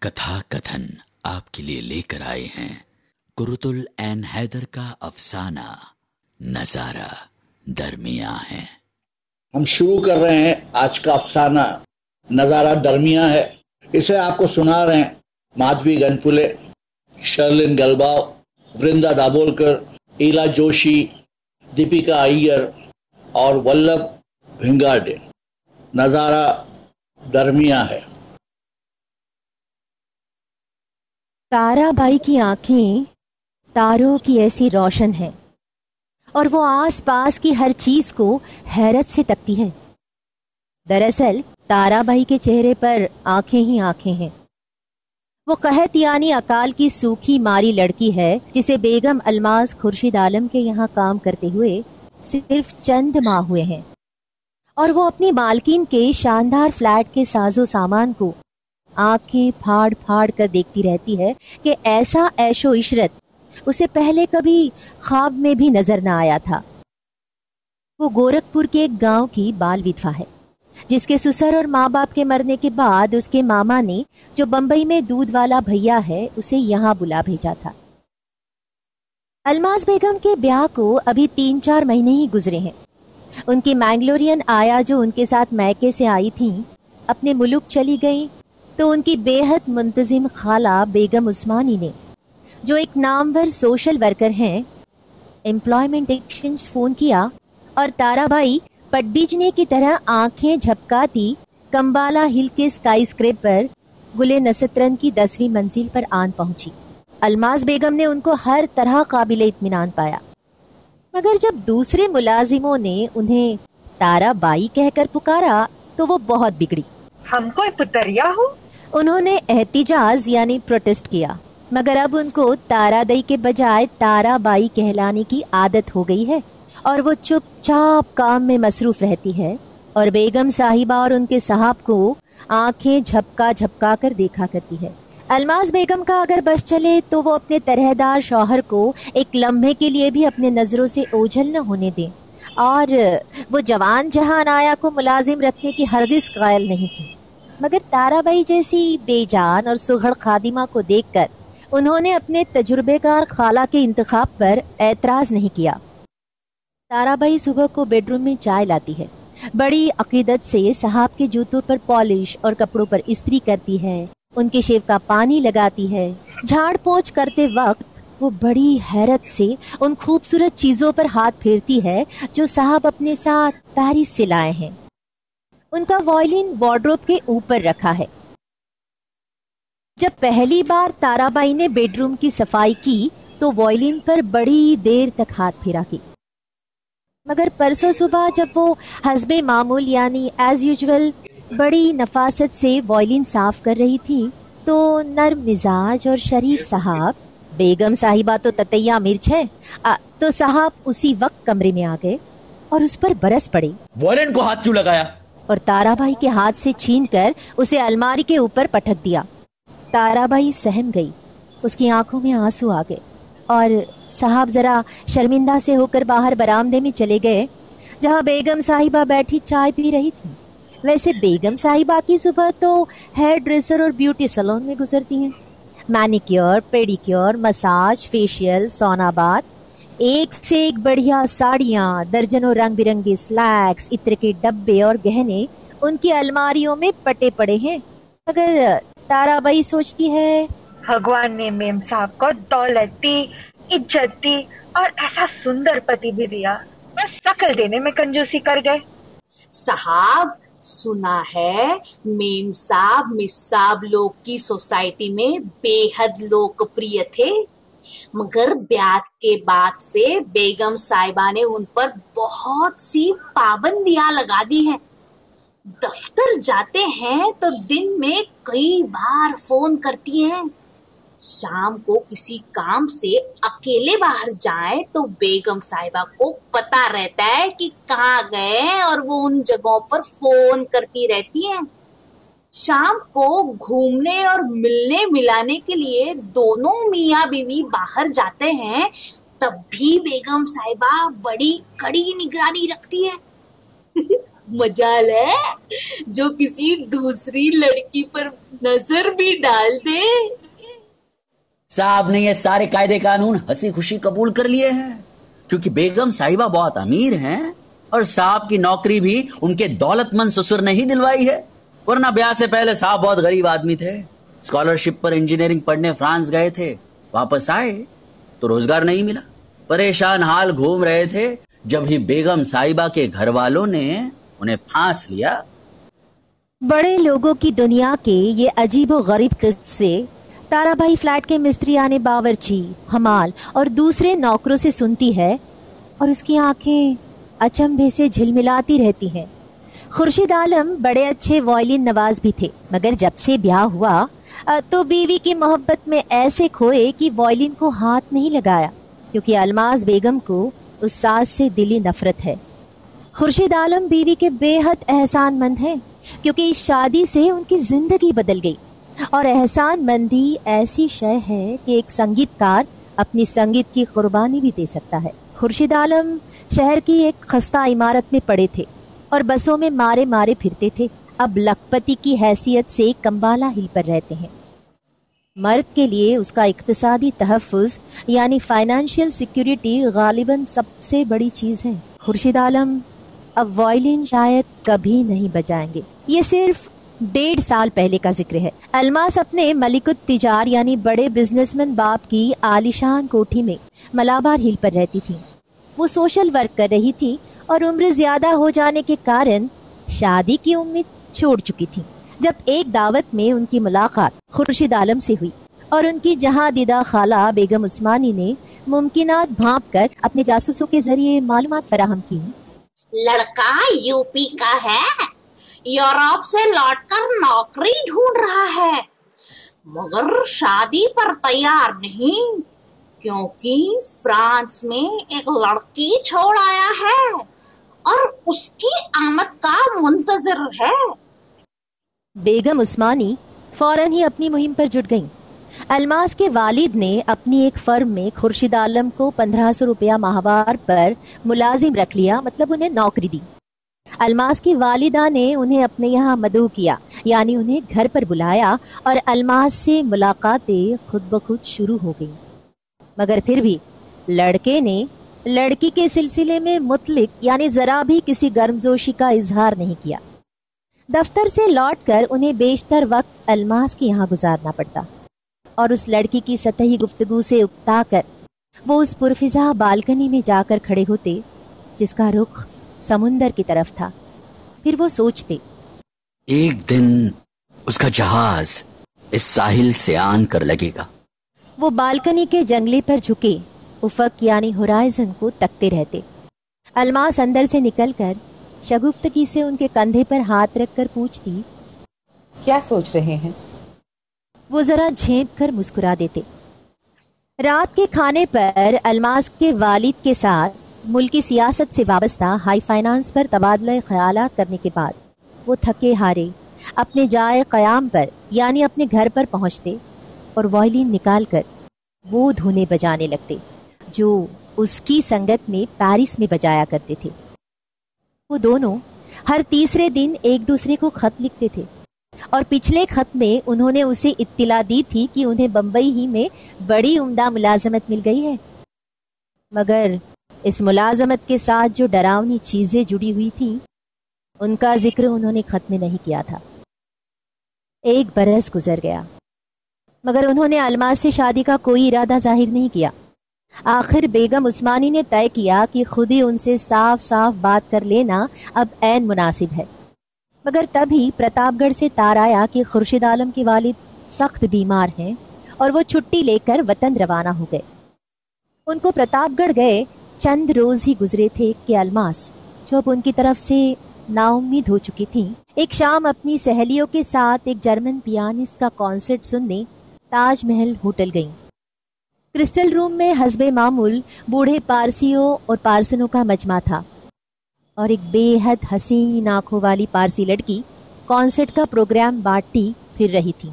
کتھا کتھن آپ کے لیے لے کر آئے ہیں۔ کرتل این حیدر کا افسانہ، نظارہ درمیاں ہے ہم شروع کر رہے ہیں آج کا افسانہ، نظارہ درمیاں ہے۔ اسے آپ کو سنا رہے ہیں مادوی گنپلے شرلن گلباؤ ورندا دابولکر، ایلا جوشی، دیپیکا ایئر اور ولبھ بھنگاڈے۔ نظارہ درمیاں ہے۔ تارا بائی کی آنکھیں تاروں کی ایسی روشن ہیں اور وہ آس پاس کی ہر چیز کو حیرت سے تکتی ہے دراصل تارا بھائی کے چہرے پر آنکھیں ہی آنکھیں ہیں۔ وہ قحط یعنی اکال کی سوکھی ماری لڑکی ہے جسے بیگم الماس خورشید عالم کے یہاں کام کرتے ہوئے صرف چند ماہ ہوئے ہیں اور وہ اپنی مالکین کے شاندار فلیٹ کے ساز و سامان کو آنکھیں پھاڑ پھاڑ کر دیکھتی رہتی ہے کہ ایسا ایش و عشرت اسے پہلے کبھی خواب میں بھی نظر نہ آیا تھا۔ وہ گورکھپور کے ایک گاؤں کی بال ودھوا ہے، جس کے سسر اور ماں باپ کے مرنے کے بعد اس کے ماما نے جو بمبئی میں دودھ والا بھیا ہے، اسے یہاں بلا بھیجا تھا۔ الماس بیگم کے بیاہ کو ابھی تین چار مہینے ہی گزرے ہیں۔ ان کی مینگلورین آیا جو ان کے ساتھ میکے سے آئی تھیں، اپنے ملک چلی گئیں تو ان کی بے حد منتظم خالہ بیگم عثمانی نے، جو ایک نامور سوشل ورکر ہیں امپلائمنٹ ایکسچینج فون کیا اور تارا بھائی پٹ بیجنے کی طرح آنکھیں جھپکاتی کمبالا ہل کے اسکائی اسکریپ پر گلے نسترن کی دسویں منزل پر آن پہنچی۔ الماس بیگم نے ان کو ہر طرح قابل اطمینان پایا۔ مگر جب دوسرے ملازموں نے انہیں تارا بائی کہہ کر پکارا تو وہ بہت بگڑی۔ ہم کوئی پتریا ہو انہوں نے احتجاج یعنی پروٹیسٹ کیا، مگر اب ان کو تارا دئی کے بجائے تارا بائی کہلانے کی عادت ہو گئی ہے اور وہ چپ چاپ کام میں مصروف رہتی ہے اور بیگم صاحبہ اور ان کے صاحب کو آنکھیں جھپکا جھپکا کر دیکھا کرتی ہے۔ الماس بیگم کا اگر بس چلے تو وہ اپنے طرح دار شوہر کو ایک لمحے کے لیے بھی اپنے نظروں سے اوجھل نہ ہونے دیں۔ اور وہ جوان جہان آیا کو ملازم رکھنے کی ہرگز قائل نہیں تھی۔ مگر تارا بائی جیسی بے جان اور سگھڑ خادمہ کو دیکھ کر انہوں نے اپنے تجربے کار خالہ کے انتخاب پر اعتراض نہیں کیا۔ تارا بائی صبح کو بیڈ روم میں چائے لاتی ہے۔ بڑی عقیدت سے صحاب کے جوتوں پر پالش اور کپڑوں پر استری کرتی ہے۔ ان کے شیو کا پانی لگاتی ہے۔ جھاڑ پونچھ کرتے وقت وہ بڑی حیرت سے ان خوبصورت چیزوں پر ہاتھ پھیرتی ہے جو صاحب اپنے ساتھ پیرس سے لائے ہیں۔ ان کا وائلن وارڈروب کے اوپر رکھا ہے۔ جب پہلی بار تارا بائی نے بیڈ روم کی صفائی کی، تو وائلن پر بڑی دیر تک ہاتھ پھیرا کی مگر پرسوں صبح جب وہ حسب معمول یعنی ایز یوزول بڑی نفاست سے وائلن صاف کر رہی تھی، تو نرم مزاج اور شریف صاحب، بیگم صاحبہ تو تتیا مرچ ہے تو صاحب اسی وقت کمرے میں آ گئے اور اس پر برس پڑے۔ وائلن کو ہاتھ کیوں لگایا؟ اور تارا بھائی کے ہاتھ سے چھین کر اسے الماری کے اوپر پٹک دیا۔ تارا بائی سہم گئی۔ اس کی آنکھوں میں آنسو آ گئے اور صاحب ذرا شرمندہ سے ہو کر باہر برآمدے میں چلے گئے، جہاں بیگم صاحبہ بیٹھی چائے پی رہی تھی۔ ویسے بیگم صاحبہ کی صبح تو ہیئر ڈریسر اور بیوٹی سلون میں گزرتی ہیں۔ مینیکیور، پیڈیکیور، مساج، فیشیل، سونا بات۔ ایک سے ایک بڑھیا ساڑیاں درجنوں رنگ برنگی سلیکس عطر کے ڈبے اور گہنے ان کی الماریوں میں پٹے پڑے ہیں۔ اگر تارا بائی سوچتی ہے۔ بھگوان نے میم صاحب کو دولت دی عزت دی اور ایسا سندر پتی بھی دیا۔ بس شکل دینے میں کنجوسی کر گئے۔ صاحب سنا ہے میم صاحب مس صاحب لوگ کی سوسائٹی میں بے حد لوکپریہ تھے۔ مگر بیات کے بعد سے بیگم صاحبہ نے ان پر بہت سی پابندیاں لگا دی ہیں۔ دفتر جاتے ہیں تو دن میں کئی بار فون کرتی ہیں۔ شام کو کسی کام سے اکیلے باہر جائیں تو بیگم صاحبہ کو پتا رہتا ہے کہ کہاں گئے اور وہ ان جگہوں پر فون کرتی رہتی ہیں۔ شام کو گھومنے اور ملنے ملانے کے لیے دونوں میاں بیوی باہر جاتے ہیں، تب بھی بیگم صاحبہ بڑی کڑی نگرانی رکھتی ہے۔ مجال ہے جو کسی دوسری لڑکی پر نظر بھی ڈال دے۔ صاحب نے یہ سارے قاعدے قانون ہنسی خوشی قبول کر لیے ہیں، کیونکہ بیگم صاحبہ بہت امیر ہیں اور صاحب کی نوکری بھی ان کے دولت مند سسر نے ہی دلوائی ہے۔ ورنہ بیاہ سے پہلے صاحب بہت غریب آدمی تھے۔ اسکالرشپ پر انجینئرنگ پڑھنے فرانس گئے تھے۔ واپس آئے تو روزگار نہیں ملا۔ پریشان حال گھوم رہے تھے۔ جب ہی بیگم صاحبہ کے گھر والوں نے انہیں پھانس لیا۔ بڑے لوگوں کی دنیا کے یہ عجیب و غریب قصے تارا بھائی فلیٹ کے مستری آنے باورچی، حمال اور دوسرے نوکروں سے سنتی ہے اور اس کی آنکھیں اچمبے سے جھلملاتی رہتی ہیں۔ خورشید عالم بڑے اچھے وائلن نواز بھی تھے، مگر جب سے بیاہ ہوا تو بیوی کی محبت میں ایسے کھوئے کہ وائلن کو ہاتھ نہیں لگایا، کیونکہ الماز بیگم کو اس ساز سے دلی نفرت ہے۔ خورشید عالم بیوی کے بے حد احسان مند ہیں، کیونکہ اس شادی سے ان کی زندگی بدل گئی۔ اور احسان مندی ایسی شے ہے کہ ایک سنگیت کار اپنی سنگیت کی قربانی بھی دے سکتا ہے۔ خورشید عالم شہر کی ایک خستہ عمارت میں پڑے تھے۔ اور بسوں میں مارے مارے پھرتے تھے۔ اب لکھپتی کی حیثیت سے کمبالا ہل پر رہتے ہیں۔ مرد کے لیے اس کا اقتصادی تحفظ یعنی فائنانشیل سیکیورٹی غالباً سب سے بڑی چیز ہے۔ خورشید عالم، اب وائلن شاید کبھی نہیں بجائیں گے۔ یہ صرف ڈیڑھ سال پہلے کا ذکر ہے۔ الماس اپنے ملک التجار یعنی بڑے بزنس مین باپ کی عالیشان کوٹھی میں ملابار ہل پر رہتی تھی وہ سوشل ورک کر رہی تھی اور عمر زیادہ ہو جانے کے کارن شادی کی امید چھوڑ چکی تھی، جب ایک دعوت میں ان کی ملاقات خورشید عالم سے ہوئی اور ان کی جہاں دیدہ خالہ بیگم عثمانی نے ممکنات بھانپ کر اپنے جاسوسوں کے ذریعے معلومات فراہم کی۔ لڑکا یو پی کا ہے، یورپ سے لوٹ کر نوکری ڈھونڈ رہا ہے، مگر شادی پر تیار نہیں۔ کیونکہ فرانس میں ایک لڑکی چھوڑ آیا ہے اور اس کی آمد کا منتظر ہے۔ بیگم عثمانی فوراً ہی اپنی مہم پر جٹ گئیں۔ الماس کے والد نے اپنی ایک فرم میں خورشید عالم کو پندرہ سو روپیہ ماہوار پر ملازم رکھ لیا مطلب انہیں نوکری دی۔ الماس کی والدہ نے انہیں اپنے یہاں مدعو کیا یعنی انہیں گھر پر بلایا اور الماس سے ملاقاتیں خود بخود شروع ہو گئیں۔ مگر پھر بھی لڑکے نے لڑکی کے سلسلے میں مطلق یعنی ذرا بھی کسی گرمزوشی کا اظہار نہیں کیا۔ دفتر سے لوٹ کر انہیں بیشتر وقت الماس کے یہاں گزارنا پڑتا۔ اور اس لڑکی کی سطحی گفتگو سے اکتا کر وہ اس پرفضا بالکنی میں جا کر کھڑے ہوتے، جس کا رخ سمندر کی طرف تھا۔ پھر وہ سوچتے، ایک دن اس کا جہاز اس ساحل سے آن کر لگے گا۔ وہ بالکنی کے جنگلے پر جھکے افق یعنی ہورائزن کو تکتے رہتے۔ الماس اندر سے نکل کر شگفتگی سے ان کے کندھے پر ہاتھ رکھ کر پوچھتی کیا سوچ رہے ہیں؟ وہ ذرا جھینپ کر مسکرا دیتے۔ رات کے کھانے پر الماس کے والد کے ساتھ ملکی سیاست سے وابستہ ہائی فائنانس پر تبادلہ خیالات کرنے کے بعد وہ تھکے ہارے اپنے جائے قیام پر یعنی اپنے گھر پر پہنچتے اور وائلین نکال کر وہ دھونے بجانے لگتے، جو اس کی سنگت میں پیرس میں بجایا کرتے تھے۔ وہ دونوں ہر تیسرے دن ایک دوسرے کو خط لکھتے تھے۔ اور پچھلے خط میں انہوں نے اسے اطلاع دی تھی کہ انہیں بمبئی ہی میں بڑی عمدہ ملازمت مل گئی ہے۔ مگر اس ملازمت کے ساتھ جو ڈراؤنی چیزیں جڑی ہوئی تھیں، ان کا ذکر انہوں نے خط میں نہیں کیا تھا۔ ایک برس گزر گیا۔ مگر انہوں نے الماس سے شادی کا کوئی ارادہ ظاہر نہیں کیا۔ آخر بیگم عثمانی نے طے کیا کہ خود ہی ان سے صاف صاف بات کر لینا اب عین مناسب ہے۔ مگر تبھی پرتاپ گڑھ سے تار آیا کہ خورشید عالم کے والد سخت بیمار ہیں اور وہ چھٹی لے کر وطن روانہ ہو گئے۔ ان کو پرتاپ گڑھ گئے، چند روز ہی گزرے تھے کہ الماس، جو اب ان کی طرف سے نا امید ہو چکی تھیں۔ ایک شام اپنی سہیلیوں کے ساتھ ایک جرمن پیانس کا کانسرٹ سننے تاج محل ہوٹل گئیں۔ کرسٹل روم میں حسب معمول بوڑھے پارسیوں اور پارسنوں کا مجمع تھا۔ اور ایک بے حد حسین آنکھوں والی پارسی لڑکی کانسرٹ کا پروگرام بانٹتی پھر رہی تھی۔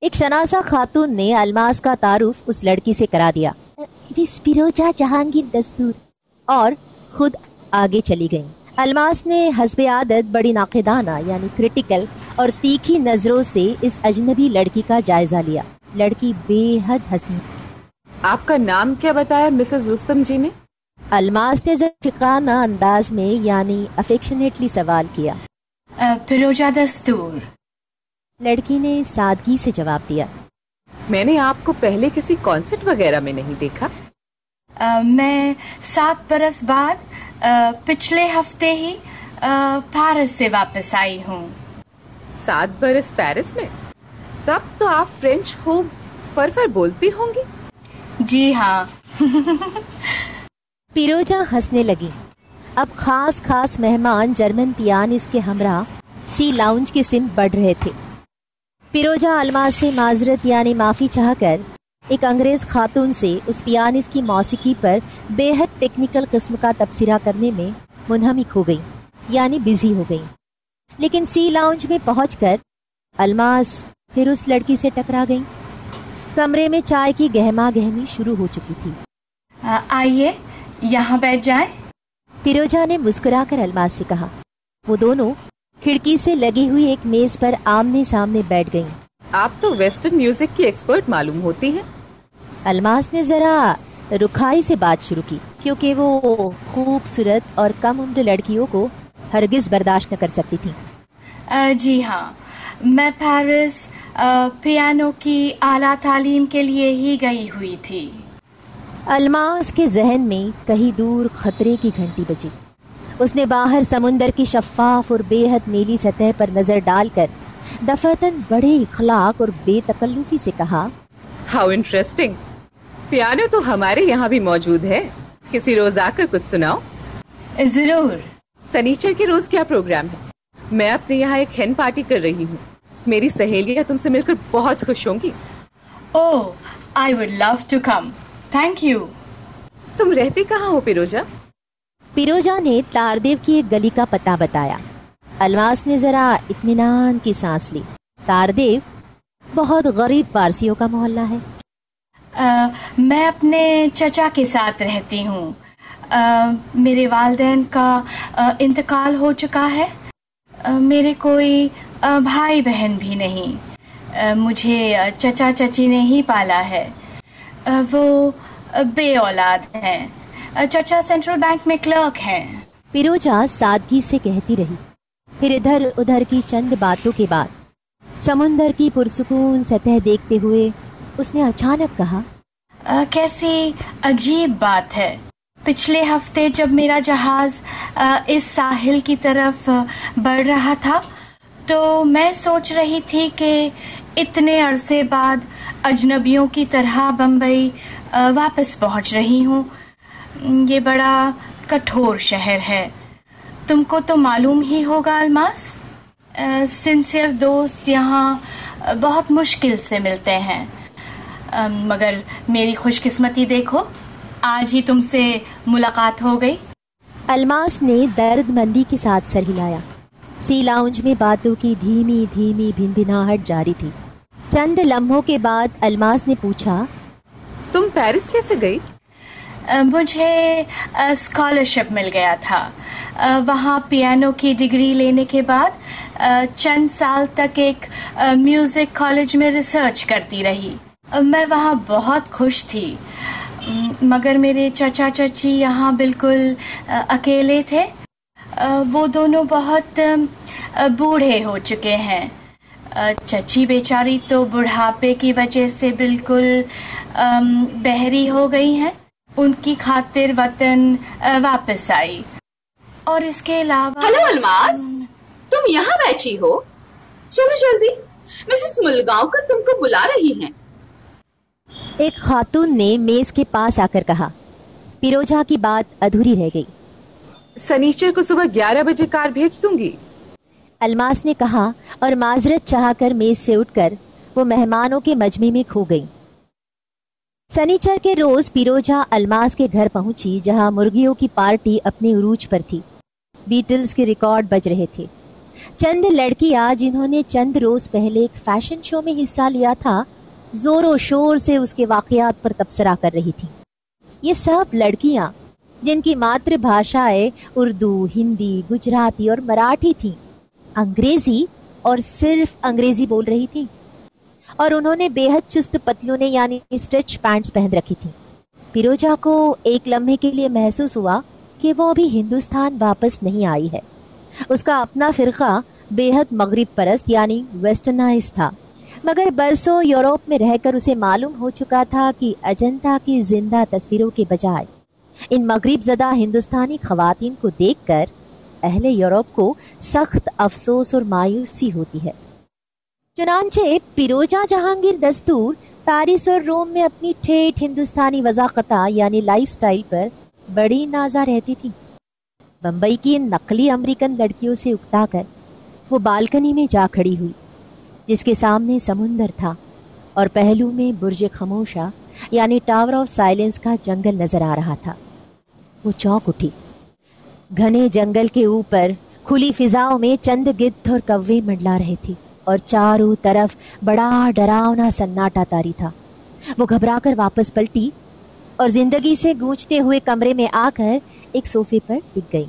ایک شناسا خاتون نے الماس کا تعارف اس لڑکی سے کرا دیا۔ جہانگیر دستور اور خود آگے چلی گئیں۔ الماس نے حسب عادت بڑی ناقدانہ یعنی کریٹیکل اور تیکھی نظروں سے اس اجنبی لڑکی کا جائزہ لیا۔ لڑکی بے حد حسین آپ کا نام کیا بتایا مسز رستم جی نے؟ الماس نے فقانہ انداز میں یعنی افیکشنیٹلی سوال کیا۔ فروجہ دستور۔ لڑکی نے سادگی سے جواب دیا۔ میں نے آپ کو پہلے کسی کانسرٹ وغیرہ میں نہیں دیکھا۔ میں سات برس بعد پچھلے ہفتے ہی پیرس سے واپس آئی ہوں۔ سات برس پیرس میں؟ تب تو آپ فرینچ خوب فرفر بولتی ہوں گی۔ جی ہاں۔ پیروجا ہنسنے لگی۔ اب خاص خاص مہمان جرمن پیانس کے ہمراہ سی لاؤنج کی سم بڑھ رہے تھے۔ پیروجا الماس سے معذرت یعنی معافی چاہ کر ایک انگریز خاتون سے اس پیانس کی موسیقی پر بے حد ٹیکنیکل قسم کا تبصرہ کرنے میں منہمک ہو گئی یعنی بزی ہو گئی۔ لیکن سی لاؤنج میں پہنچ کر الماس پھر اس لڑکی سے ٹکرا گئی۔ کمرے میں چائے کی گہما گہمی شروع ہو چکی تھی۔ آئیے یہاں بیٹھ جائیں۔ پیروجا نے مسکرا کر الماس سے کہا۔ وہ دونوں کھڑکی سے لگی ہوئی ایک میز پر آمنے سامنے بیٹھ گئیں۔ آپ تو ویسٹرن میوزک کی ایکسپرٹ معلوم ہوتی ہیں۔ الماس نے ذرا رکھائی سے بات شروع کی کیونکہ وہ خوبصورت اور کم عمر لڑکیوں کو ہرگز برداشت نہ کر سکتی تھی جی ہاں۔ میں پیرس پیانو کی اعلیٰ تعلیم کے لیے ہی گئی ہوئی تھی۔ الماس کے ذہن میں کہیں دور خطرے کی گھنٹی بجی۔ اس نے باہر سمندر کی شفاف اور بے حد نیلی سطح پر نظر ڈال کر دفتن بڑے اخلاق اور بے تکلفی سے کہا ہاؤ انٹرسٹنگ پیانو تو ہمارے یہاں بھی موجود ہے. کسی روز آ کر کچھ سناؤ. ضرور. سنیچر کے روز کیا پروگرام ہے؟ میں اپنے یہاں ایک ہین پارٹی کر رہی ہوں. میری سہیلیاں تم سے مل کر بہت خوش ہوں گی. او I would love to come thank you تم رہتی کہاں ہو پیروجا؟ پیروجا نے تاردیو کی ایک گلی کا پتہ بتایا۔ الماس نے ذرا اطمینان کی سانس لی۔ تاردیو بہت غریب پارسیوں کا محلہ ہے۔ میں اپنے چچا کے ساتھ رہتی ہوں۔ میرے والدین کا انتقال ہو چکا ہے۔ میرے کوئی بھائی بہن بھی نہیں۔ مجھے چچا چچی نے ہی پالا ہے۔ وہ بے اولاد ہیں۔ چچا سینٹرل بینک میں کلرک ہیں۔ پیروجا سادگی سے کہتی رہی۔ پھر ادھر ادھر کی چند باتوں کے بعد سمندر کی پرسکون سطح دیکھتے ہوئے اس نے اچانک کہا کیسی عجیب بات ہے۔ پچھلے ہفتے جب میرا جہاز اس ساحل کی طرف بڑھ رہا تھا، تو میں سوچ رہی تھی کہ اتنے عرصے بعد اجنبیوں کی طرح بمبئی واپس پہنچ رہی ہوں۔ یہ بڑا کٹھور شہر ہے۔ تم کو تو معلوم ہی ہوگا الماس۔ سنسیئر دوست یہاں بہت مشکل سے ملتے ہیں۔ مگر میری خوش قسمتی دیکھو آج ہی تم سے ملاقات ہو گئی۔ الماس نے درد مندی کے ساتھ سر ہلایا۔ سی لاؤنج میں باتوں کی دھیمی دھیمی بھن بھناہٹ جاری تھی۔ چند لمحوں کے بعد الماس نے پوچھا تم پیرس کیسے گئی؟ مجھے اسکالرشپ مل گیا تھا۔ وہاں پیانو کی ڈگری لینے کے بعد چند سال تک ایک میوزک کالج میں ریسرچ کرتی رہی۔ میں وہاں بہت خوش تھی۔ مگر میرے چچا چچی یہاں بالکل اکیلے تھے۔ وہ دونوں بہت بوڑھے ہو چکے ہیں۔ چچی بیچاری تو بڑھاپے کی وجہ سے بالکل بحری ہو گئی ہیں۔ ان کی خاطر وطن واپس آئی۔ اور اس کے علاوہ ہلو الماس تم یہاں بیٹھی ہو؟ چلو جلدی۔ مسز ملگاؤں کر تم کو بلا رہی ہیں۔ ایک خاتون نے میز کے پاس آ کر کہا۔ پیروجا کی بات ادھوری رہ گئی۔ سنیچر کو صبح گیارہ بجے کار بھیج دوں گی؟ الماس نے کہا اور معذرت چاہ کر میز سے اٹھ کر وہ مہمانوں کے مجمع میں کھو گئی۔ سنیچر کے روز پیروجا الماس کے گھر پہنچی جہاں مرغیوں کی پارٹی اپنے عروج پر تھی۔ بیٹلز کے ریکارڈ بج رہے تھے۔ چند لڑکیاں جنہوں نے چند روز پہلے ایک فیشن شو میں حصہ لیا تھا، زور و شور سے اس کے واقعات پر تبصرہ کر رہی تھی یہ سب لڑکیاں، جن کی ماتر بھاشائیں اردو، ہندی، گجراتی اور مراٹھی تھیں، انگریزی اور صرف انگریزی بول رہی تھی اور انہوں نے بے حد چست پتلونے یعنی اسٹریچ پینٹس پہن رکھی تھی پیروجا کو ایک لمحے کے لیے محسوس ہوا کہ وہ ابھی ہندوستان واپس نہیں آئی ہے۔ اس کا اپنا فرقہ بے حد مغرب پرست یعنی ویسٹرنائز تھا۔ مگر برسوں یوروپ میں رہ کر اسے معلوم ہو چکا تھا کہ اجنتا کی زندہ تصویروں کے بجائے ان مغرب زدہ ہندوستانی خواتین کو دیکھ کر اہل یورپ کو سخت افسوس اور مایوسی ہوتی ہے۔ چنانچہ پیروجا جہانگیر دستور پیرس اور روم میں اپنی ٹھیٹ ہندوستانی وضاقتہ یعنی لائف سٹائل پر بڑی نازا رہتی تھی۔ بمبئی کی نقلی امریکن لڑکیوں سے اکتا کر وہ بالکنی میں جا کھڑی ہوئی، جس کے سامنے سمندر تھا اور پہلو میں برج خموشہ یعنی ٹاور آف سائلنس کا جنگل نظر آ رہا تھا۔ وہ چوک اٹھی۔ گھنے جنگل کے اوپر کھلی فضاؤں میں چند گدھ اور کوے منڈلا رہے تھے۔ اور چاروں طرف بڑا ڈراؤنا سناٹا تاری تھا۔ وہ گھبرا کر واپس پلٹی اور زندگی سے گونجتے ہوئے کمرے میں آ کر ایک صوفے پر ٹک گئی۔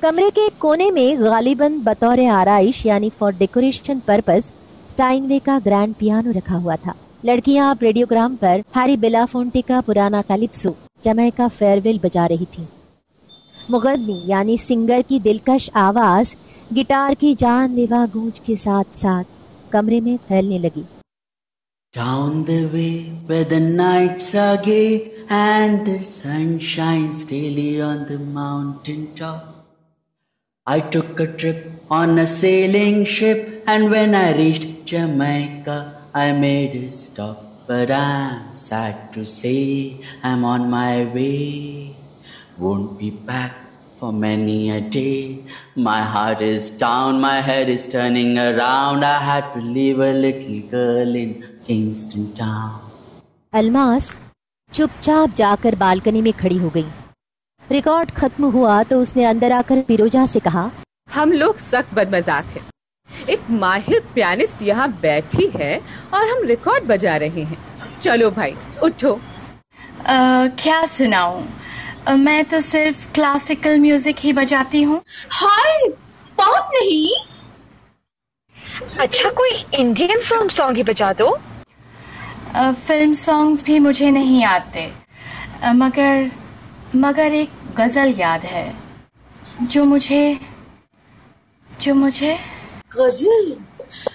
کمرے کے کونے میں غالباً بطور آرائش یعنی for decoration purpose Steinway کا گرینڈ پیانو رکھا ہوا تھا۔ لڑکیاں ریڈیوگرام پر ہیری بلا فونٹے کا پرانا کالپسو جمع کا فیئر ویل بجا رہی تھی مغنی یعنی سنگر کی دلکش آواز گٹار کی جان لیوا گونج کے ساتھ ساتھ کمرے میں پھیلنے لگی Down the way where the nights are gay and the sun shines daily on the mountain top. I took a trip on a sailing ship and when I reached Jamaica I made a stop. But I'm sad to say I'm on my way. Won't be back for many a day. My heart is down, my head is turning around. I had to leave a little girl in Kingston town. الماس چپ چاپ جا کر balcony میں کھڑی ہو گئی record ختم ہوا تو اس نے اندر آ کر پیروجا سے کہا ہم لوگ سخت بد مذاق ہیں ایک ماہر پیانسٹ یہاں بیٹھی ہے اور ہم ریکارڈ بجا رہے ہیں چلو بھائی اٹھو کیا سناؤں میں تو صرف کلاسیکل میوزک ہی بجاتی ہوں۔ ہائے پاپ نہیں۔ اچھا کوئی انڈین فلم سانگ ہی بجا دو۔ فلم سانگز بھی مجھے نہیں آتے۔ مگر مگر ایک غزل یاد ہے۔ جو مجھے جو مجھے۔ غزل؟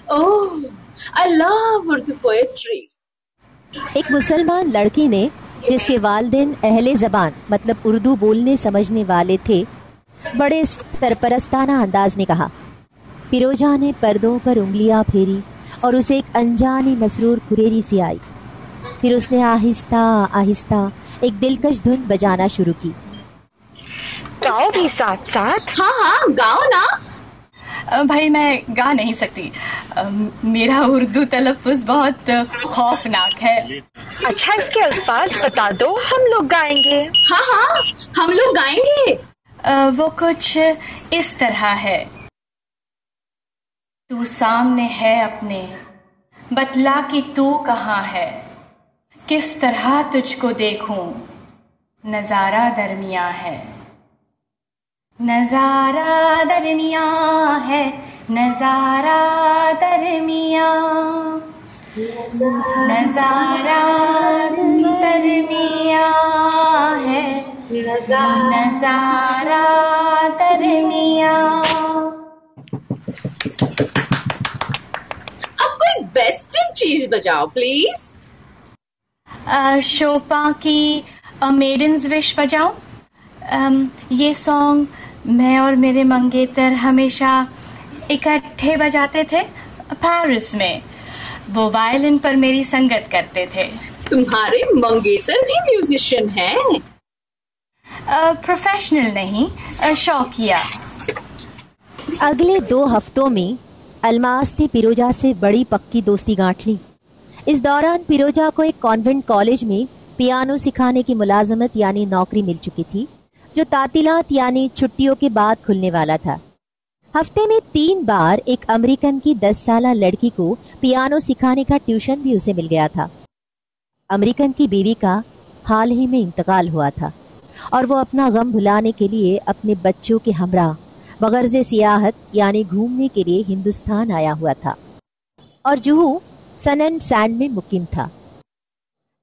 اوہ آئی لو اردو پوئٹری ایک مسلمان لڑکی نے جس کے والدین اہل زبان مطلب اردو بولنے سمجھنے والے تھے بڑے سرپرستانہ انداز میں کہا۔ پیروجا نے پردوں پر انگلیاں پھیری اور اسے ایک انجانی مسرور کھریری سی آئی۔ پھر اس نے آہستہ آہستہ ایک دلکش دھن بجانا شروع کی۔ گاؤ بھی ساتھ ساتھ۔ ہاں ہاں گاؤ نا۔ بھائی میں گا نہیں سکتی۔ میرا اردو تلفظ بہت خوفناک ہے۔ اچھا اس کے الفاظ بتا دو ہم لوگ گائیں گے۔ ہاں ہاں ہم لوگ گائیں گے۔ وہ کچھ اس طرح ہے۔ تو سامنے ہے اپنے۔ بتلا کی تو کہاں ہے۔ کس طرح تجھ کو دیکھوں۔ نظارہ درمیاں ہے۔ نظارہ درمیاں ہے۔ نظارہ درمیاں۔ نظارہ درمیاں ہے نظارہ درمیاں اب کوئی ویسٹرن چیز بجاؤ پلیز شوپا کی میڈنز وش بجاؤں یہ سانگ میں اور میرے منگیتر ہمیشہ اکٹھے بجاتے تھے پیرس میں۔ وہ وائلن پر میری سنگت کرتے تھے۔ تمہارے منگیتر بھی میوزیشین ہیں۔ پروفیشنل نہیں شوقیہ۔ اگلے دو ہفتوں میں الماس نے پیروجا سے بڑی پکی دوستی گانٹ لی۔ اس دوران پیروجا کو ایک کانوینٹ کالج میں پیانو سکھانے کی ملازمت یعنی نوکری مل چکی تھی جو تعطیلات یعنی چھٹیوں کے بعد کھلنے والا تھا۔ ہفتے میں تین بار ایک امریکن کی دس سالہ لڑکی کو پیانو سکھانے کا ٹیوشن بھی اسے مل گیا تھا۔ امریکن کی بیوی کا حال ہی میں انتقال ہوا تھا اور وہ اپنا غم بھلانے کے لیے اپنے بچوں کے ہمراہ بغرض سیاحت یعنی گھومنے کے لیے ہندوستان آیا ہوا تھا۔ اور جوہو سن اینڈ سینڈ میں مقیم تھا۔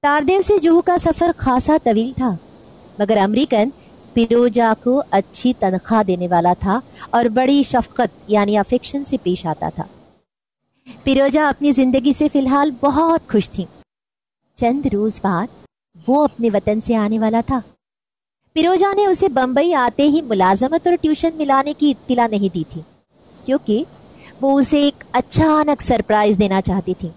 تاردیو سے جوہو کا سفر خاصا طویل تھا، مگر امریکن پیروجا کو اچھی تنخواہ دینے والا تھا اور بڑی شفقت یعنی افیکشن سے پیش آتا تھا۔ پیروجا اپنی زندگی سے فی الحال بہت خوش تھیں۔ چند روز بعد وہ اپنے وطن سے آنے والا تھا۔ پیروجا نے اسے بمبئی آتے ہی ملازمت اور ٹیوشن ملانے کی اطلاع نہیں دی تھی، کیونکہ وہ اسے ایک اچانک سرپرائز دینا چاہتی تھی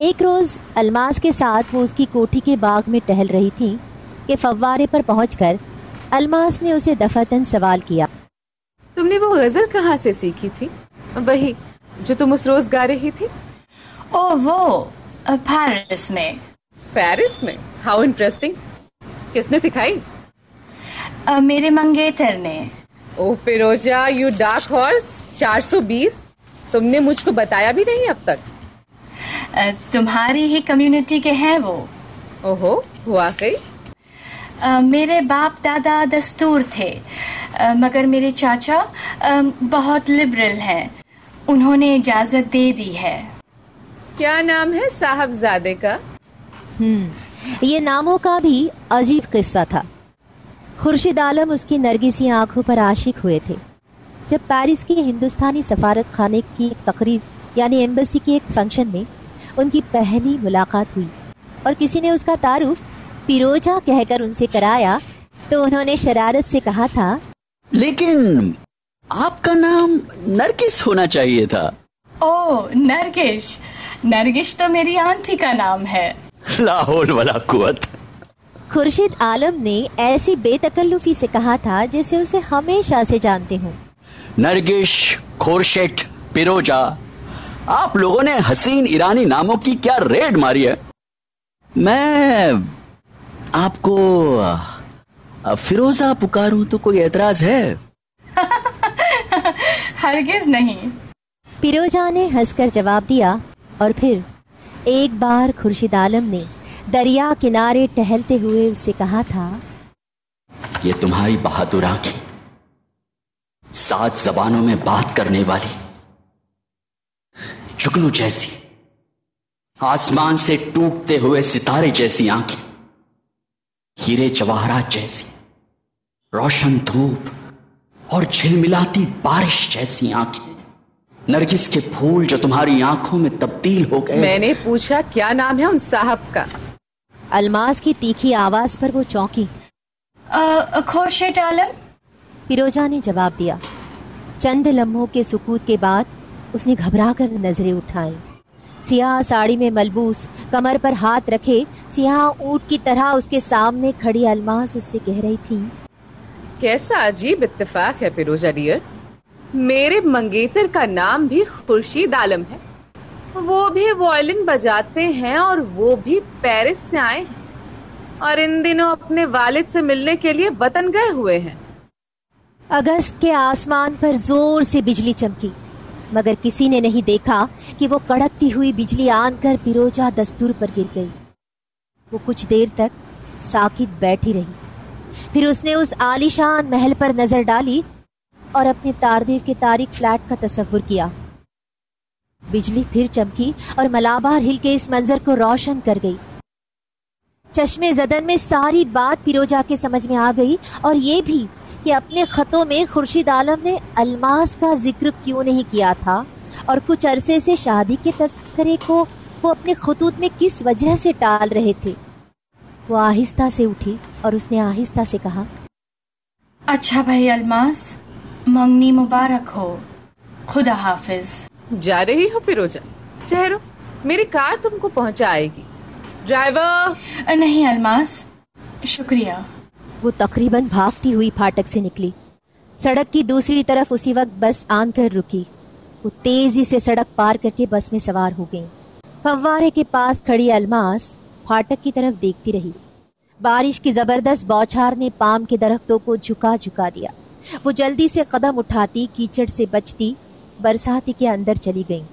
ایک روز الماس کے ساتھ وہ اس کی کوٹھی کے باغ میں ٹہل رہی تھی کہ فوارے پر پہنچ کر الماس نے اسے دفتن سوال کیا۔ تم نے وہ غزل کہاں سے سیکھی تھی؟ وہی جو تم اس روز گا رہی تھی؟ او وہ پیرس میں۔ پیرس میں؟ ہاؤ انٹرسٹنگ کس نے سکھائی؟ میرے منگیتر نے۔ Oh Piroja you dark horse چار سو بیس۔ تم نے مجھ کو بتایا بھی نہیں اب تک۔ تمہاری ہی کمیونٹی کے ہیں وہ۔ اوہو واقعی؟ میرے باپ دادا دستور تھے مگر میرے چاچا بہت لبرل ہیں۔ انہوں نے اجازت دے دی ہے۔ کیا نام ہے صاحب زادے کا؟ ہم یہ ناموں کا بھی عجیب قصہ تھا۔ خورشید عالم اس کی نرگسی آنکھوں پر عاشق ہوئے تھے۔ جب پیرس کے ہندوستانی سفارت خانے کی ایک تقریب یعنی ایمبسی کے ایک فنکشن میں ان کی پہلی ملاقات ہوئی اور کسی نے اس کا تعارف پیروجا کہہ کر ان سے کرایا تو انہوں نے شرارت سے کہا تھا لیکن آپ کا نام نرگس ہونا چاہیے تھا۔ او نرگش نرگش تو میری آنٹی کا نام ہے۔ لاہور والا قوت۔ خورشید عالم نے ایسی بے تکلفی سے کہا تھا جیسے اسے ہمیشہ سے جانتے ہوں۔ نرگش خورشٹ پیروجا آپ لوگوں نے حسین ایرانی ناموں کی کیا ریڈ ماری ہے؟ میں آپ کو فیروزہ پکاروں تو کوئی اعتراض ہے؟ ہرگز نہیں۔ پیروجا نے ہنس کر جواب دیا اور پھر ایک بار خورشید عالم نے دریا کنارے ٹہلتے ہوئے اسے کہا تھا یہ تمہاری بہادر آنکھیں سات زبانوں میں بات کرنے والی جگنو جیسی آسمان سے ٹوٹتے ہوئے ستارے جیسی آنکھیں۔ ہیرے جواہرات جیسی روشن دھوپ اور جھلملاتی بارش جیسی آنکھیں۔ نرگس کے پھول جو تمہاری آنکھوں میں تبدیل ہو گئے۔ میں نے پوچھا کیا نام ہے ان صاحب کا؟ الماس کی تیکھی آواز پر وہ چونکی۔ خورشید عالم؟ پیروجا نے جواب دیا۔ چند لمحوں کے سکوت کے بعد اس نے گھبرا کر نظریں اٹھائیں۔ سیاہ ساڑی میں ملبوس کمر پر ہاتھ رکھے سیاہ اونٹ کی طرح اس کے سامنے کھڑی الماس اس سے کہہ رہی تھی۔ کیسا عجیب اتفاق ہے پیروجا ڈیئر۔ میرے منگیتر کا نام بھی خورشید عالم ہے۔ وہ بھی وائلن بجاتے ہیں اور وہ بھی پیرس سے آئے ہیں۔ اور ان دنوں اپنے والد سے ملنے کے لیے وطن گئے ہوئے ہیں۔ اگست کے آسمان پر زور سے بجلی چمکی۔ مگر کسی نے نہیں دیکھا کہ وہ کڑکتی ہوئی بجلی آن کر پیروجا دستور پر گر گئی۔ وہ کچھ دیر تک ساکت بیٹھی رہی۔ پھر اس نے اس عالیشان محل پر نظر ڈالی اور اپنے تاردیو کے تاریخ فلیٹ کا تصور کیا۔ بجلی پھر چمکی اور ملابار ہل کے اس منظر کو روشن کر گئی۔ چشمے زدن میں ساری بات پیروجا کے سمجھ میں آ گئی اور یہ بھی کہ اپنے خطوں میں خورشید عالم نے الماس کا ذکر کیوں نہیں کیا تھا؟ اور کچھ عرصے سے شادی کے تذکرے کو وہ اپنے خطوط میں کس وجہ سے ٹال رہے تھے؟ وہ آہستہ سے اٹھی اور اس نے آہستہ سے کہا اچھا بھائی الماس منگنی مبارک ہو۔ خدا حافظ۔ جا رہی ہو پیروجا ٹھہرو میری کار تم کو پہنچا آئے گی۔ ڈرائیور۔ نہیں الماس شکریہ۔ وہ تقریباً بھاگتی ہوئی پھاٹک سے نکلی۔ سڑک کی دوسری طرف اسی وقت بس آن کر رکی۔ وہ تیزی سے سڑک پار کر کے بس میں سوار ہو گئی فوارے کے پاس کھڑی الماس پھاٹک کی طرف دیکھتی رہی۔ بارش کی زبردست بوچھار نے پام کے درختوں کو جھکا جھکا دیا۔ وہ جلدی سے قدم اٹھاتی، کیچڑ سے بچتی، برساتی کے اندر چلی گئیں۔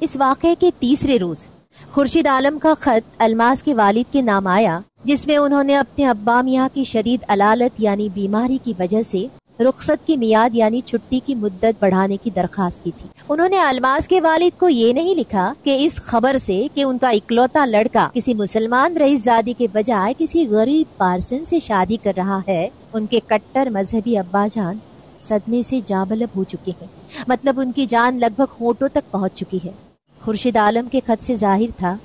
اس واقعے کے تیسرے روز خورشید عالم کا خط الماس کے والد کے نام آیا، جس میں انہوں نے اپنے ابا میاں کی شدید علالت یعنی بیماری کی وجہ سے رخصت کی میاد یعنی چھٹی کی مدت بڑھانے کی درخواست کی تھی۔ انہوں نے الماس کے والد کو یہ نہیں لکھا کہ اس خبر سے کہ ان کا اکلوتا لڑکا کسی مسلمان رئیس زادی کے بجائے کسی غریب پارسن سے شادی کر رہا ہے۔ ان کے کٹر مذہبی ابا جان صدمے سے جابلب ہو چکے ہیں۔ مطلب ان کی جان لگ بھگ ہوٹوں تک پہنچ چکی ہے۔ خورشید عالم کے خط سے ظاہر تھا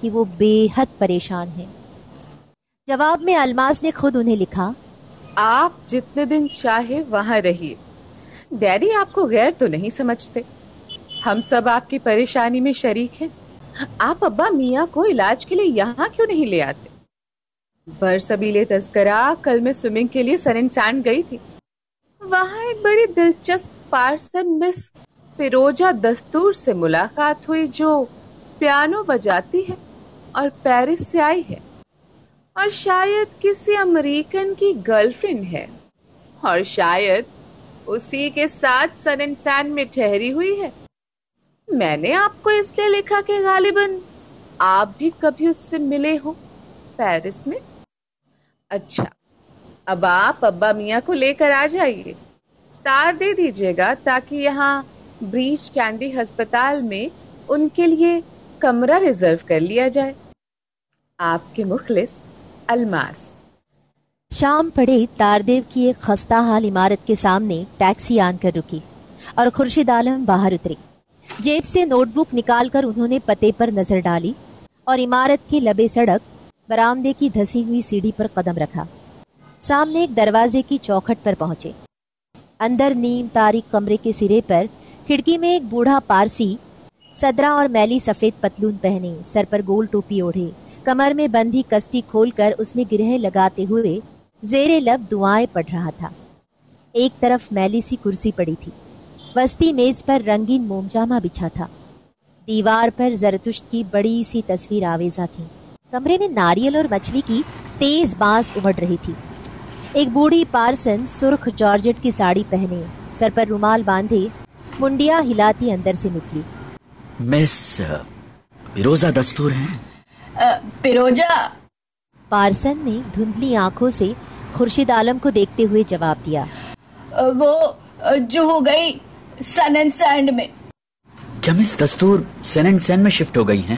کہ وہ بے حد پریشان ہیں جواب میں الماس نے خود انہیں لکھا، آپ جتنے دن چاہے وہاں رہیے، ڈیڈی آپ کو غیر تو نہیں سمجھتے۔ ہم سب آپ کی پریشانی میں شریک ہیں۔ آپ ابا میاں کو علاج کے لیے یہاں کیوں نہیں لے آتے؟ برسبیل تذکرہ کل میں سوئمنگ کے لیے سرن سینڈ گئی تھی۔ وہاں ایک بڑی دلچسپ پارسن مس پیروجا دستور سے ملاقات ہوئی جو پیانو بجاتی ہے اور پیرس سے آئی ہے۔ اور شاید کسی امریکن کی گرل فرینڈ ہے۔ اور شاید اسی کے ساتھ سن سین میں ٹھہری ہوئی ہے۔ میں نے آپ کو اس لیے لکھا کہ غالباً آپ بھی کبھی اس سے ملے ہو پیرس میں۔ اچھا اب آپ ابا میاں کو لے کر آ جائیے۔ تار دے دیجیے گا تاکہ یہاں بریچ کینڈی ہسپتال میں ان کے لیے کمرہ ریزرو کر لیا جائے۔ آپ کے مخلص الماس۔ شام پڑے تاردیو کی ایک خستہ حال عمارت کے سامنے ٹیکسی آن کر رکی اور خورشید عالم باہر اترے جیب سے نوٹ بک نکال کر انہوں نے پتے پر نظر ڈالی اور عمارت کے لبے سڑک برامدے کی دھسی ہوئی سیڑھی پر قدم رکھا۔ سامنے ایک دروازے کی چوکھٹ پر پہنچے۔ اندر نیم تاریخ کمرے کے سرے پر کھڑکی میں ایک بوڑھا پارسی، صدرہ اور میلی سفید پتلون پہنے، سر پر گول ٹوپی اوڑھے۔ کمر میں بندھی کسٹی کھول کر اس میں گرہ لگاتے ہوئے زیر لب دعائیں پڑھ رہا تھا۔ ایک طرف میلی سی کرسی پڑی تھی۔ وسطی میز پر رنگین مومجامہ بچھا تھا۔ دیوار پر زرتشت کی بڑی سی تصویر آویزہ تھی کمرے میں ناریل اور مچھلی کی تیز بانس امڑ رہی تھی۔ ایک بوڑھی پارسن سرخ جارجٹ کی ساڑی پہنے سر پر رومال باندھے منڈیا ہلاتی اندر سے نکلی۔ مس پیروزہ دستور ہیں؟ پیروجا پارسن نے دھندلی آنکھوں سے خورشید عالم کو دیکھتے ہوئے جواب دیا۔ وہ جو ہو گئی سن اینڈ سینڈ میں۔ کیا مس دستور سین اینڈ سین میں شفٹ ہو گئی ہیں؟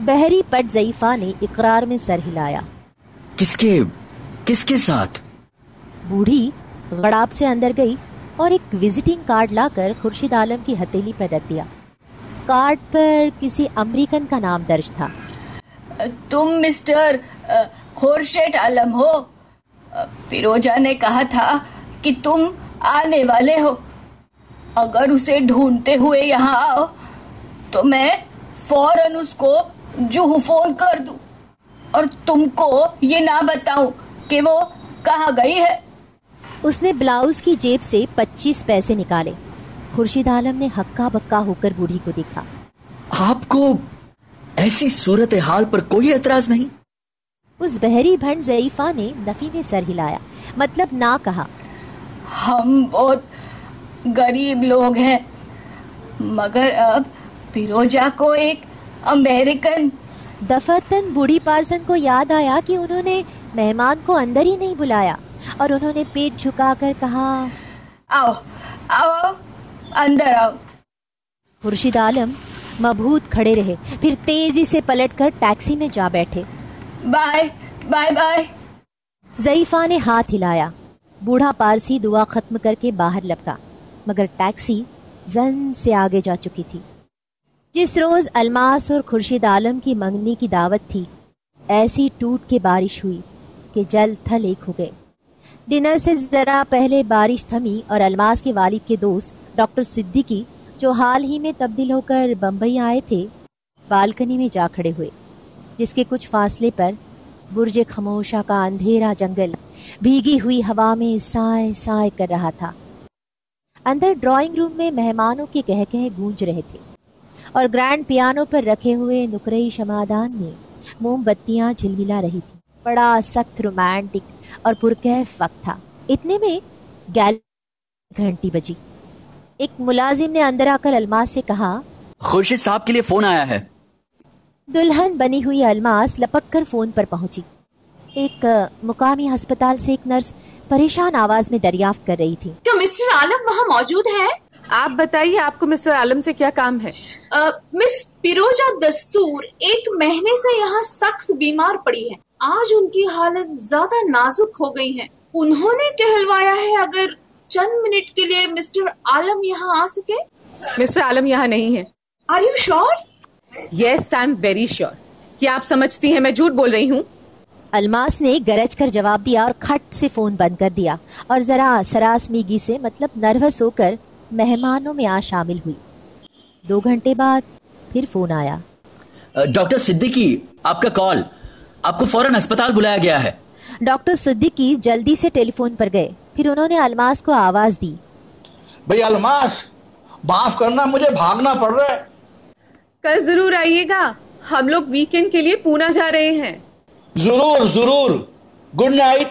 بحری پٹ ضعیفہ نے اقرار میں سر ہلایا۔ کس کے کس کے ساتھ؟ بوڑھی غڑاب سے اندر گئی اور ایک وزٹنگ کارڈ لا کر خورشید عالم کی ہتھیلی پر رکھ دیا۔ کارڈ پر کسی امریکن کا نام درج تھا۔ تم مسٹر خورشید عالم ہو۔ پیروجا نے کہا تھا کہ تم آنے والے ہو۔ اگر اسے ڈھونڈتے ہوئے یہاں آؤ تو میں فوراً اس کو جو فون کر دوں۔ اور تم کو یہ نہ بتاؤں کہ وہ کہاں گئی ہے؟ اس نے بلاؤز کی جیب سے پچیس پیسے نکالے۔ خورشید عالم نے ہکا بکا ہو کر بوڑھی کو دیکھا۔ آپ کو ایسی صورت حال پر کوئی اعتراض نہیں؟ اس بحری بھنڈ ضعیفہ نے نفی میں سر ہلایا۔ مطلب نہ کہا۔ ہم بہت غریب لوگ ہیں مگر اب پیروجا کو ایک امریکن دفتن بوڑھی پارسن کو یاد آیا کہ انہوں نے مہمان کو اندر ہی نہیں بلایا اور انہوں نے پیٹ جھکا کر کہا آؤ آؤ اندر آؤ۔ خورشید عالم مبہوت کھڑے رہے پھر تیزی سے پلٹ کر ٹیکسی میں جا بیٹھے۔ Bye bye bye. ضعیفہ نے ہاتھ ہلایا بوڑھا پارسی دعا ختم کر کے باہر لپکا مگر ٹیکسی زن سے آگے جا چکی تھی۔ جس روز الماس اور خورشید عالم کی منگنی کی دعوت تھی ایسی ٹوٹ کے بارش ہوئی۔ کہ جل تھل ایک ہو گئے ڈنر سے ذرا پہلے بارش تھمی اور الماس کے والد کے دوست ڈاکٹر صدیقی، جو حال ہی میں تبدیل ہو کر بمبئی آئے تھے، بالکنی میں جا کھڑے ہوئے، جس کے کچھ فاصلے پر برج خموشہ کا اندھیرا جنگل بھیگی ہوئی ہوا میں سائے سائے کر رہا تھا۔ اندر ڈرائنگ روم میں مہمانوں کے کہہ کہہ گونج رہے تھے اور گرینڈ پیانو پر رکھے ہوئے نکرئی شمادان میں موم بتیاں جھلملا رہی تھی بڑا سخت رومانٹک اور پرکیف وقت تھا۔ اتنے میں گیل گھنٹی بجی۔ ایک ملازم نے اندر آ کر الماس سے کہا خورشید صاحب کے لیے فون آیا ہے۔ دلہن بنی ہوئی الماس لپک کر فون پر پہنچی۔ ایک مقامی ہسپتال سے ایک نرس پریشان آواز میں دریافت کر رہی تھی۔ کیا مسٹر عالم وہاں موجود ہیں؟ آپ بتائیے آپ کو مسٹر عالم سے کیا کام ہے؟ مس پیروجا دستور ایک مہینے سے یہاں سخت بیمار پڑی ہے۔ آج ان کی حالت زیادہ نازک ہو گئی ہیں انہوں نے کہلوایا ہے اگر چند منٹ کے لیے مسٹر عالم یہاں آ سکے؟ مسٹر عالم یہاں نہیں ہے۔ Are you sure yes I am very sure کیا آپ سمجھتی ہیں میں جھوٹ بول رہی ہوں؟ الماس نے گرج کر جواب دیا اور کھٹ سے فون بند کر دیا اور ذرا سراس میگی سے مطلب نروس ہو کر مہمانوں میں آ شامل ہوئی۔ دو گھنٹے بعد پھر فون آیا۔ ڈاکٹر صدیقی آپ کا کال۔ آپ کو فوراً ہسپتال بلایا گیا ہے۔ ڈاکٹر صدیقی جلدی سے ٹیلی فون پر گئے۔ پھر انہوں نے الماس کو آواز دی۔ بھئی الماس معاف کرنا مجھے بھاگنا پڑ رہا ہے۔ کل ضرور آئیے گا۔ ہم لوگ ویکنڈ کے لیے پونا جا رہے ہیں۔ ضرور ضرور۔ گڈ نائٹ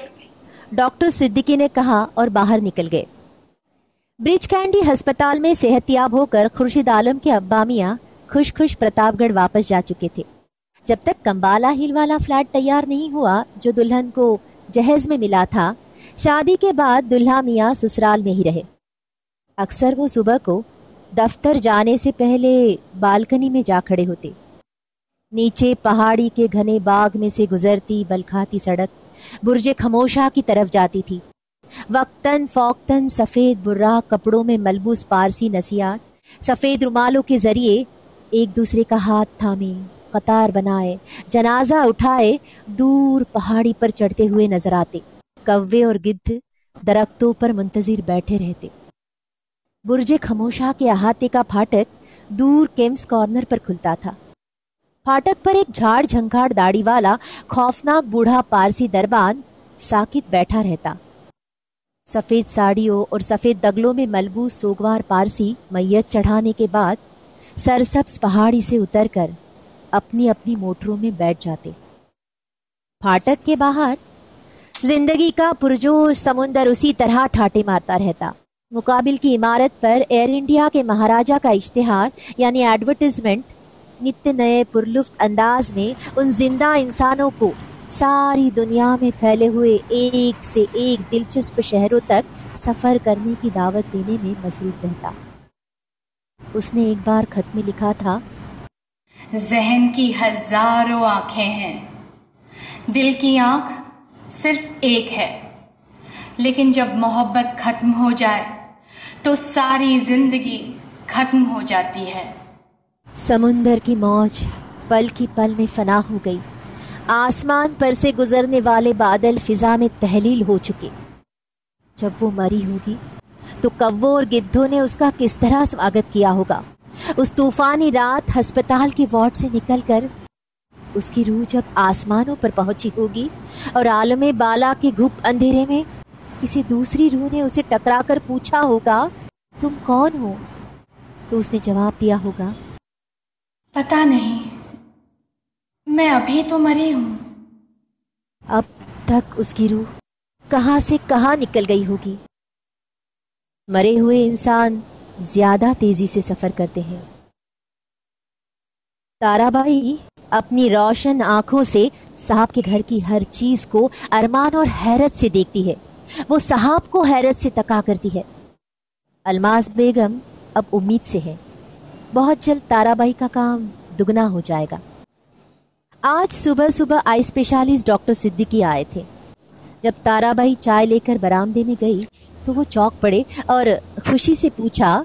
ڈاکٹر صدیقی نے کہا اور باہر نکل گئے۔ برج کینڈی ہسپتال میں صحت یاب ہو کر خورشید عالم کے ابامیاں خوش خوش پرتاپ گڑھ واپس جا چکے تھے۔ جب تک کمبالا ہل والا فلیٹ تیار نہیں ہوا جو دلہن کو جہیز میں ملا تھا، شادی کے بعد دلہا میاں سسرال میں ہی رہے۔ اکثر وہ صبح کو دفتر جانے سے پہلے بالکنی میں جا کھڑے ہوتے۔ نیچے پہاڑی کے گھنے باغ میں سے گزرتی بلکھاتی سڑک برج خموشہ کی طرف جاتی تھی۔ وقتاً فوقتاً سفید برا کپڑوں میں ملبوس پارسی نسیات سفید رومالوں کے ذریعے ایک دوسرے کا ہاتھ تھامے۔ قطار بنائے، جنازہ اٹھائے، دور پہاڑی پر چڑھتے ہوئے نظر آتے۔ کوے اور گدھ درختوں پر منتظر بیٹھے رہتے۔ برج خموشہ کے احاطے کا پھاٹک دور کیمس کارنر پر کھلتا تھا۔ پھاٹک پر ایک جھاڑ جھنکھاڑ داڑی والا خوفناک بوڑھا پارسی دربان ساکت بیٹھا رہتا۔ سفید ساڑیوں اور سفید دگلوں میں ملبوس سوگوار پارسی میت چڑھانے کے بعد سرسبز پہاڑی سے اتر کر اپنی اپنی موٹروں میں بیٹھ جاتے۔ پھاٹک کے باہر زندگی کا پرجوش سمندر اسی طرح ٹھاٹے مارتا رہتا۔ مقابل کی عمارت پر ایئر انڈیا کے مہاراجہ کا اشتہار یعنی ایڈورٹیزمنٹ، نت نئے پرلفت انداز میں ان زندہ انسانوں کو ساری دنیا میں پھیلے ہوئے ایک سے ایک دلچسپ شہروں تک سفر کرنے کی دعوت دینے میں مصروف رہتا۔ اس نے ایک بار خط میں لکھا تھا ذہن کی ہزاروں آنکھیں ہیں۔ دل کی آنکھ صرف ایک ہے۔ لیکن جب محبت ختم ہو جائے، تو ساری زندگی ختم ہو جاتی ہے۔ سمندر کی موج پل کی پل میں فنا ہو گئی۔ آسمان پر سے گزرنے والے بادل فضا میں تحلیل ہو چکے۔ جب وہ مری ہوگی، تو کبو اور گدھوں نے اس کا کس طرح سواگت کیا ہوگا؟ اس طوفانی رات ہسپتال کے وارڈ سے نکل کر اس کی روح جب آسمانوں پر پہنچی ہوگی اور عالم بالا کے گھپ اندھیرے میں کسی دوسری روح نے اسے ٹکرا کر پوچھا ہوگا تم کون ہو؟ تو اس نے جواب دیا ہوگا پتا نہیں میں ابھی تو مری ہوں۔ اب تک اس کی روح کہاں سے کہاں نکل گئی ہوگی؟ مرے ہوئے انسان زیادہ تیزی سے سفر کرتے ہیں۔ تارا بھائی اپنی روشن آنکھوں سے صاحب کے گھر کی ہر چیز کو ارمان اور حیرت سے دیکھتی ہے۔ وہ صاحب کو حیرت سے تکا کرتی ہے۔ الماس بیگم اب امید سے ہے۔ بہت جلد تارا بھائی کا کام دگنا ہو جائے گا۔ آج صبح صبح آئی اسپیشلسٹ ڈاکٹر صدیقی آئے تھے۔ جب تارا بھائی چائے لے کر برآمدے میں گئی تو وہ چوک پڑے اور خوشی سے پوچھا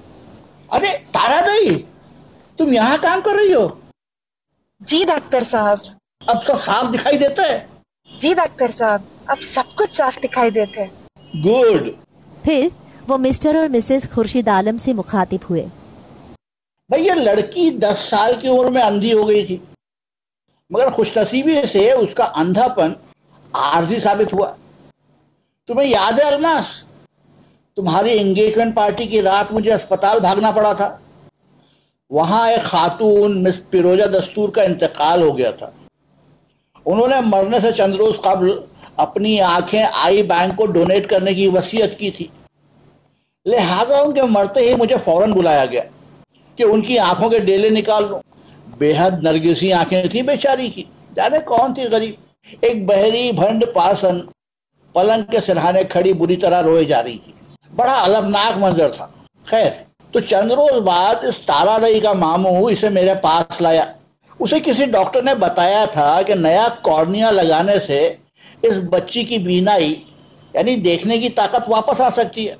ارے تارا دئی تم یہاں کام کر رہی ہو؟ جی ڈاکٹر صاحب۔ اب سب صاف دکھائی دیتا ہے۔ جی ڈاکٹر صاحب اب سب کچھ صاف دکھائی دیتے گڈ۔ پھر وہ مسٹر اور مسز خورشید عالم سے مخاطب ہوئے۔ بھئی یہ لڑکی دس سال کی عمر میں اندھی ہو گئی تھی۔ مگر خوش نصیبی سے اس کا اندھا پن عارضی ثابت ہوا۔ تمہیں یاد ہے تمہاری انگیجمنٹ پارٹی کی رات مجھے اسپتال بھاگنا پڑا تھا۔ وہاں ایک خاتون مس پیروجا دستور کا انتقال ہو گیا تھا۔ انہوں نے مرنے سے چند روز قبل اپنی آنکھیں آئی بینک کو ڈونیٹ کرنے کی وسیعت کی تھی۔ لہٰذا ان کے مرتے ہی مجھے فوراً بلایا گیا کہ ان کی آنکھوں کے ڈیلے نکال لوں۔ بے حد نرگسی آنکھیں تھی بیچاری کی۔ جانے کون تھی غریب؟ ایک بحری بھنڈ پارسن پلنگ کے سرہانے کھڑی بری طرح روئے جا رہی تھی۔ بڑا المناک منظر تھا۔ خیر، تو چند روز بعد اس تارا دئی کا ماموں اسے میرے پاس لایا۔ اسے کسی ڈاکٹر نے بتایا تھا کہ نیا کارنیا لگانے سے اس بچی کی بینائی یعنی دیکھنے کی طاقت واپس آ سکتی ہے۔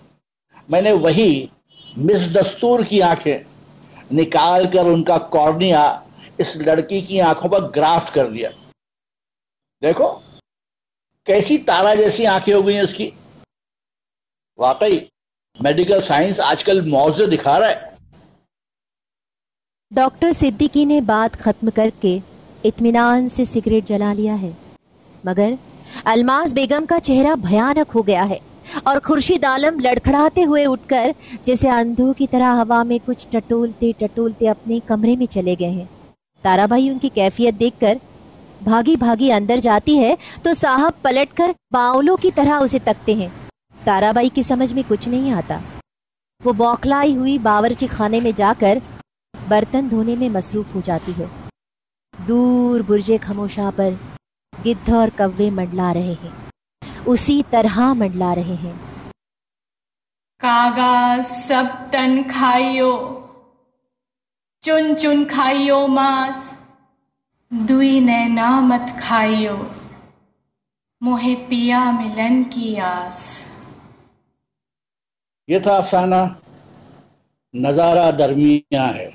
میں نے وہی مس دستور کی آنکھیں نکال کر ان کا کارنیا اس لڑکی کی آنکھوں پر گرافٹ کر دیا۔ دیکھو، کیسی تارا جیسی آنکھیں ہو گئی ہیں اس کی۔ واقعی میڈیکل سائنس آج کل موضوع دکھا رہا ہے۔ ڈاکٹر صدیقی نے بات ختم کر کے اطمینان سے سگریٹ جلا لیا ہے، مگر الماس بیگم کا چہرہ بھیانک ہو گیا ہے اور خورشید عالم لڑکھڑاتے ہوئے اٹھ کر جیسے اندھوں کی طرح ہوا میں کچھ ٹٹولتے ٹٹولتے اپنے کمرے میں چلے گئے ہیں۔ تارا بھائی ان کی کیفیت دیکھ کر بھاگی بھاگی اندر جاتی ہے تو صاحب پلٹ کر باولوں کی طرح اسے تکتے ہیں۔ تارا بائی کی سمجھ میں کچھ نہیں آتا۔ وہ بوکھلائی ہوئی باورچی خانے میں جا کر برتن دھونے میں مصروف ہو جاتی ہے۔ دور برجے خموشا پر گدھ اور کوے منڈلا رہے ہیں۔ اسی طرح منڈلا رہے ہیں۔ کاغا سب تن کھائیو۔ چن چن کھائیو ماس۔ دوئی نے نامت کھائیو۔ موہے پیا ملن کی آس۔ یہ تھا افسانہ نظارہ درمیاں ہے